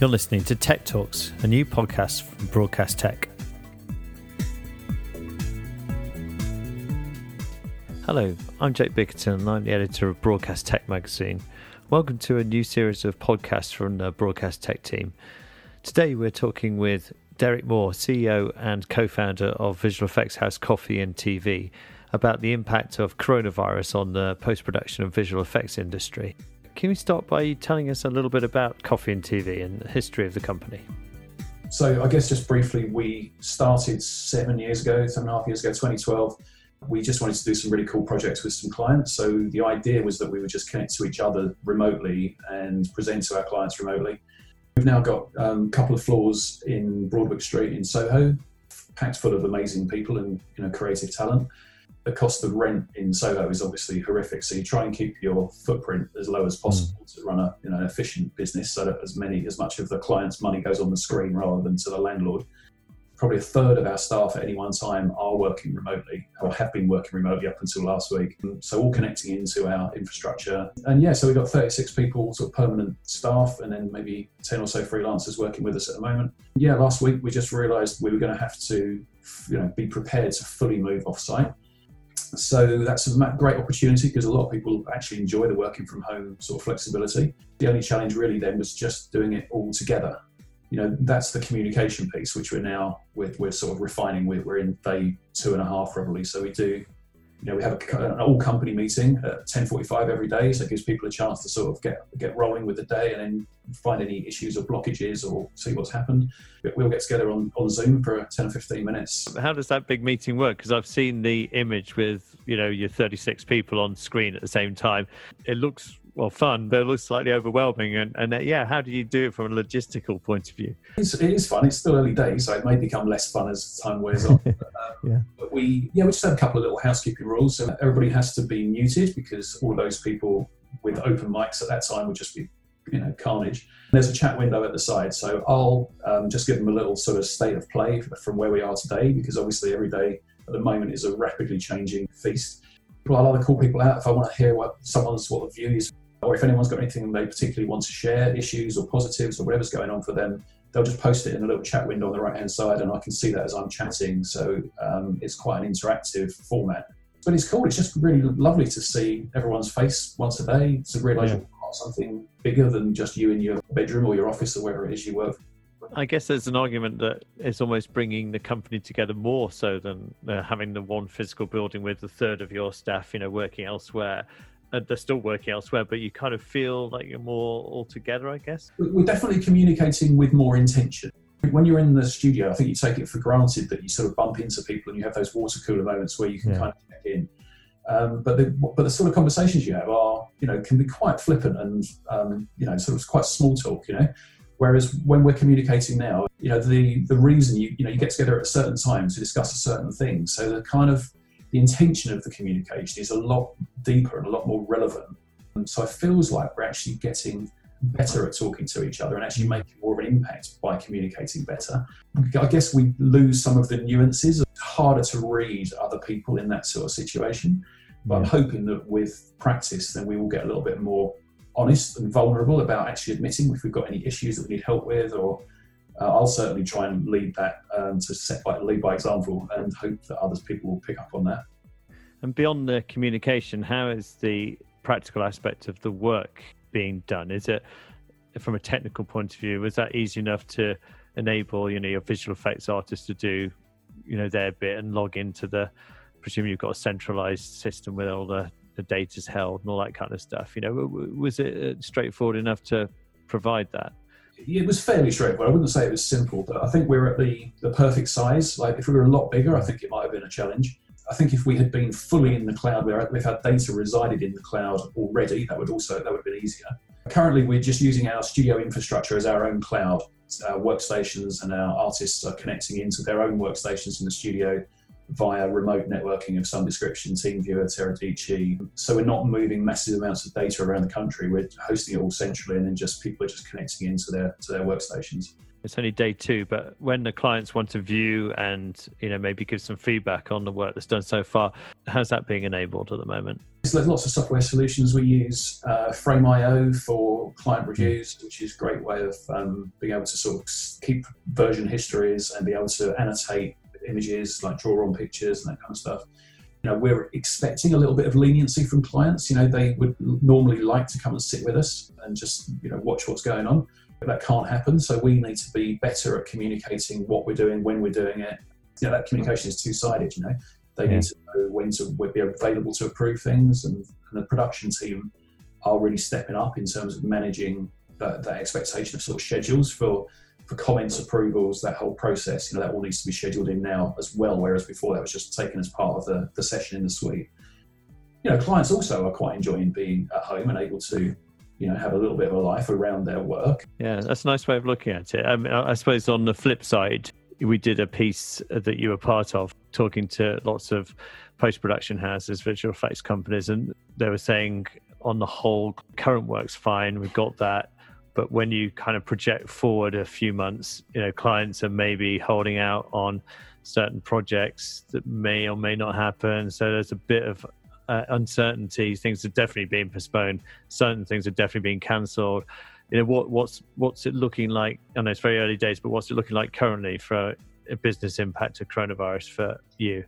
You're listening to Tech Talks, a new podcast from Broadcast Tech. Hello, I'm Jake Bickerton and I'm the editor of Broadcast Tech magazine. Welcome to a new series of podcasts from the Broadcast Tech team. Today we're talking with Derek Moore, CEO and co founder of visual effects house Coffee and TV, about the impact of coronavirus on the post production and visual effects industry. Can we start by telling us a little bit about Coffee and TV and the history of the company? So, I guess just briefly, we started seven years ago, seven and a half years ago, 2012. We just wanted to do some really cool projects with some clients. So, the idea was that we would just connect to each other remotely and present to our clients remotely. We've now got um, a couple of floors in Broadwick Street in Soho, packed full of amazing people and you know creative talent the cost of rent in Soho is obviously horrific. So you try and keep your footprint as low as possible mm. to run a you know efficient business, so that as many as much of the client's money goes on the screen rather than to the landlord. Probably a third of our staff at any one time are working remotely or have been working remotely up until last week. So all connecting into our infrastructure. And yeah, so we've got 36 people, sort of permanent staff, and then maybe 10 or so freelancers working with us at the moment. Yeah, last week we just realised we were going to have to, you know, be prepared to fully move off site so that's a great opportunity because a lot of people actually enjoy the working from home sort of flexibility. The only challenge really then was just doing it all together. You know, that's the communication piece, which we're now we're, we're sort of refining. We're, we're in day two and a half probably. So we do you know, we have a, an all company meeting at 10:45 every day, so it gives people a chance to sort of get get rolling with the day and then find any issues or blockages or see what's happened. We'll get together on, on Zoom for 10 or 15 minutes. How does that big meeting work? Because I've seen the image with you know your 36 people on screen at the same time. It looks well fun, but it looks slightly overwhelming. And, and uh, yeah, how do you do it from a logistical point of view? It's, it is fun. It's still early days, so it may become less fun as time wears on. but, um, yeah. We yeah we just have a couple of little housekeeping rules. So everybody has to be muted because all those people with open mics at that time would just be you know carnage. There's a chat window at the side, so I'll um, just give them a little sort of state of play from where we are today, because obviously every day at the moment is a rapidly changing feast. I'll either call people out if I want to hear what someone's what the view is or if anyone's got anything they particularly want to share, issues or positives or whatever's going on for them, they'll just post it in a little chat window on the right hand side, and I can see that as I'm chatting. So um, it's quite an interactive format. But it's cool. It's just really lovely to see everyone's face once a day to realise yeah. you're part of something bigger than just you in your bedroom or your office or wherever it is you work. I guess there's an argument that it's almost bringing the company together more so than uh, having the one physical building with a third of your staff, you know, working elsewhere uh, they're still working elsewhere, but you kind of feel like you're more all together, I guess. We're definitely communicating with more intention. When you're in the studio, I think you take it for granted that you sort of bump into people and you have those water cooler moments where you can yeah. kind of check in. Um, but the but the sort of conversations you have are you know can be quite flippant and um, you know sort of quite small talk, you know. Whereas when we're communicating now, you know the the reason you you know you get together at a certain time to discuss a certain thing, so the kind of the intention of the communication is a lot deeper and a lot more relevant. And so it feels like we're actually getting better at talking to each other and actually making more of an impact by communicating better. I guess we lose some of the nuances. It's harder to read other people in that sort of situation. But I'm hoping that with practice, then we will get a little bit more honest and vulnerable about actually admitting if we've got any issues that we need help with or uh, I'll certainly try and lead that um, to set by, lead by example and hope that others people will pick up on that. And beyond the communication, how is the practical aspect of the work being done? Is it from a technical point of view, was that easy enough to enable you know your visual effects artists to do you know their bit and log into the presumably you've got a centralized system where all the the data's held and all that kind of stuff you know was it uh, straightforward enough to provide that it was fairly straightforward. I wouldn't say it was simple, but I think we are at the, the perfect size. Like if we were a lot bigger, I think it might have been a challenge. I think if we had been fully in the cloud, where we've had data resided in the cloud already, that would also that would have been easier. Currently, we're just using our studio infrastructure as our own cloud. Our workstations and our artists are connecting into their own workstations in the studio via remote networking of some description, TeamViewer, Teradici. So we're not moving massive amounts of data around the country. We're hosting it all centrally, and then just people are just connecting into their to their workstations. It's only day two, but when the clients want to view and you know maybe give some feedback on the work that's done so far, how's that being enabled at the moment? there's lots of software solutions. We use uh, Frame.io for client Hmm. reviews, which is a great way of um, being able to sort of keep version histories and be able to annotate images, like draw on pictures and that kind of stuff. You know, we're expecting a little bit of leniency from clients. You know, they would normally like to come and sit with us and just you know watch what's going on, but that can't happen. So we need to be better at communicating what we're doing when we're doing it. You know, that communication is two sided. You know, they Yeah. need to know when to be available to approve things, and, and the production team are really stepping up in terms of managing that, that expectation of sort of schedules for for comments, approvals, that whole process. You know, that all needs to be scheduled in now as well, whereas before that was just taken as part of the, the session in the suite. You know, clients also are quite enjoying being at home and able to, you know, have a little bit of a life around their work. Yeah, that's a nice way of looking at it. I, mean, I suppose on the flip side, we did a piece that you were part of talking to lots of post production houses, visual effects companies, and they were saying on the whole, current work's fine, we've got that. But when you kind of project forward a few months, you know, clients are maybe holding out on certain projects that may or may not happen. So there's a bit of uh, uncertainty. Things are definitely being postponed. Certain things are definitely being cancelled you know what what's what's it looking like i know it's very early days but what's it looking like currently for a business impact of coronavirus for you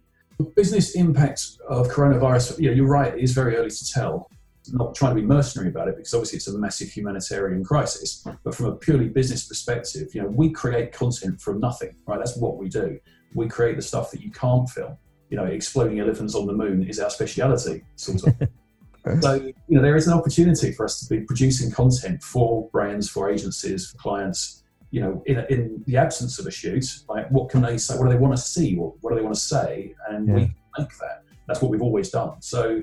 Business impact of coronavirus, you know, you're right, it is very early to tell. Not trying to be mercenary about it because obviously it's a massive humanitarian crisis. But from a purely business perspective, you know, we create content from nothing, right? That's what we do. We create the stuff that you can't film. You know, exploding elephants on the moon is our speciality, sort of. so, you know, there is an opportunity for us to be producing content for brands, for agencies, for clients. You know, in, in the absence of a shoot, like what can they say? What do they want to see? What, what do they want to say? And we Yeah. can make that. That's what we've always done. So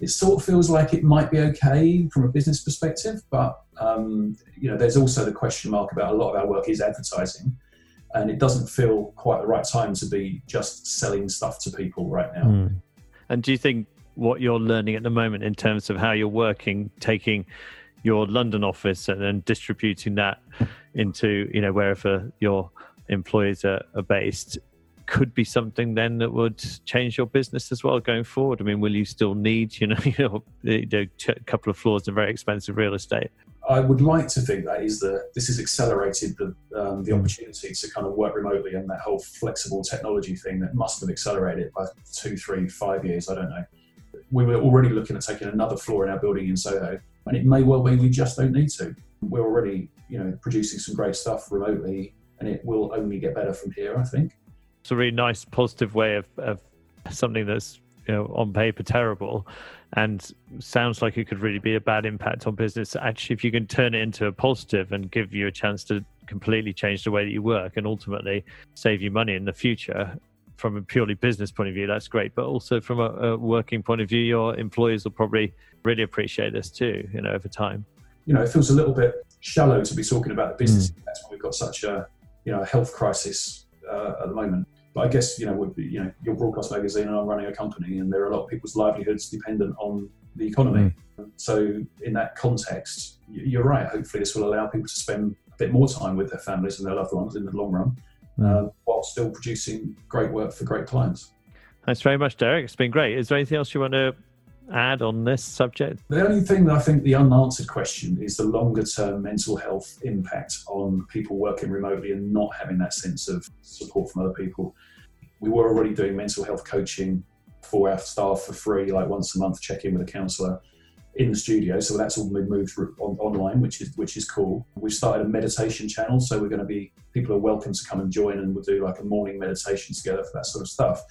it sort of feels like it might be okay from a business perspective, but um, you know, there's also the question mark about a lot of our work is advertising, and it doesn't feel quite the right time to be just selling stuff to people right now. Hmm. and do you think what you're learning at the moment in terms of how you're working taking your london office and then distributing that into you know wherever your employees are, are based could be something then that would change your business as well going forward. I mean, will you still need, you know, a couple of floors of very expensive real estate? I would like to think that is the this has accelerated the um, the opportunity to kind of work remotely and that whole flexible technology thing that must have accelerated by two, three, five years. I don't know. We were already looking at taking another floor in our building in Soho, and it may well be we just don't need to. We're already, you know, producing some great stuff remotely, and it will only get better from here. I think. It's a really nice, positive way of, of something that's you know on paper terrible, and sounds like it could really be a bad impact on business. Actually, if you can turn it into a positive and give you a chance to completely change the way that you work and ultimately save you money in the future from a purely business point of view, that's great. But also from a, a working point of view, your employees will probably really appreciate this too. You know, over time. You know, it feels a little bit shallow to be talking about the business. That's why we've got such a you know health crisis uh, at the moment. But I guess you know, with, you know, your broadcast magazine, and I'm running a company, and there are a lot of people's livelihoods dependent on the economy. So, in that context, you're right. Hopefully, this will allow people to spend a bit more time with their families and their loved ones in the long run, um, while still producing great work for great clients. Thanks very much, Derek. It's been great. Is there anything else you want to add on this subject? The only thing that I think the unanswered question is the longer term mental health impact on people working remotely and not having that sense of support from other people. We were already doing mental health coaching for our staff for free, like once a month, check in with a counsellor in the studio. So that's all moved on, online, which is which is cool. We've started a meditation channel, so we're going to be people are welcome to come and join, and we'll do like a morning meditation together for that sort of stuff.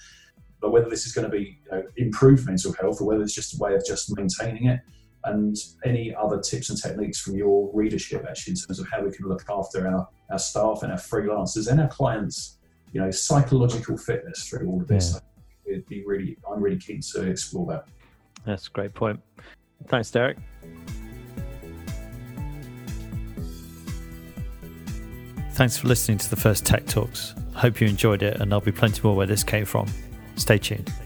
But whether this is going to be you know, improve mental health or whether it's just a way of just maintaining it, and any other tips and techniques from your readership actually in terms of how we can look after our, our staff and our freelancers and our clients, you know, psychological fitness through all of this. Yeah. It'd be really, I'm really keen to explore that. That's a great point. Thanks, Derek. Thanks for listening to the first Tech Talks. Hope you enjoyed it, and there'll be plenty more where this came from. Stay tuned.